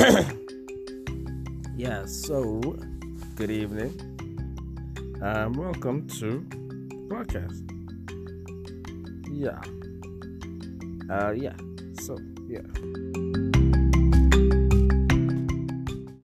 yeah, so good evening. Um, welcome to podcast. Yeah. Uh, yeah. So, yeah.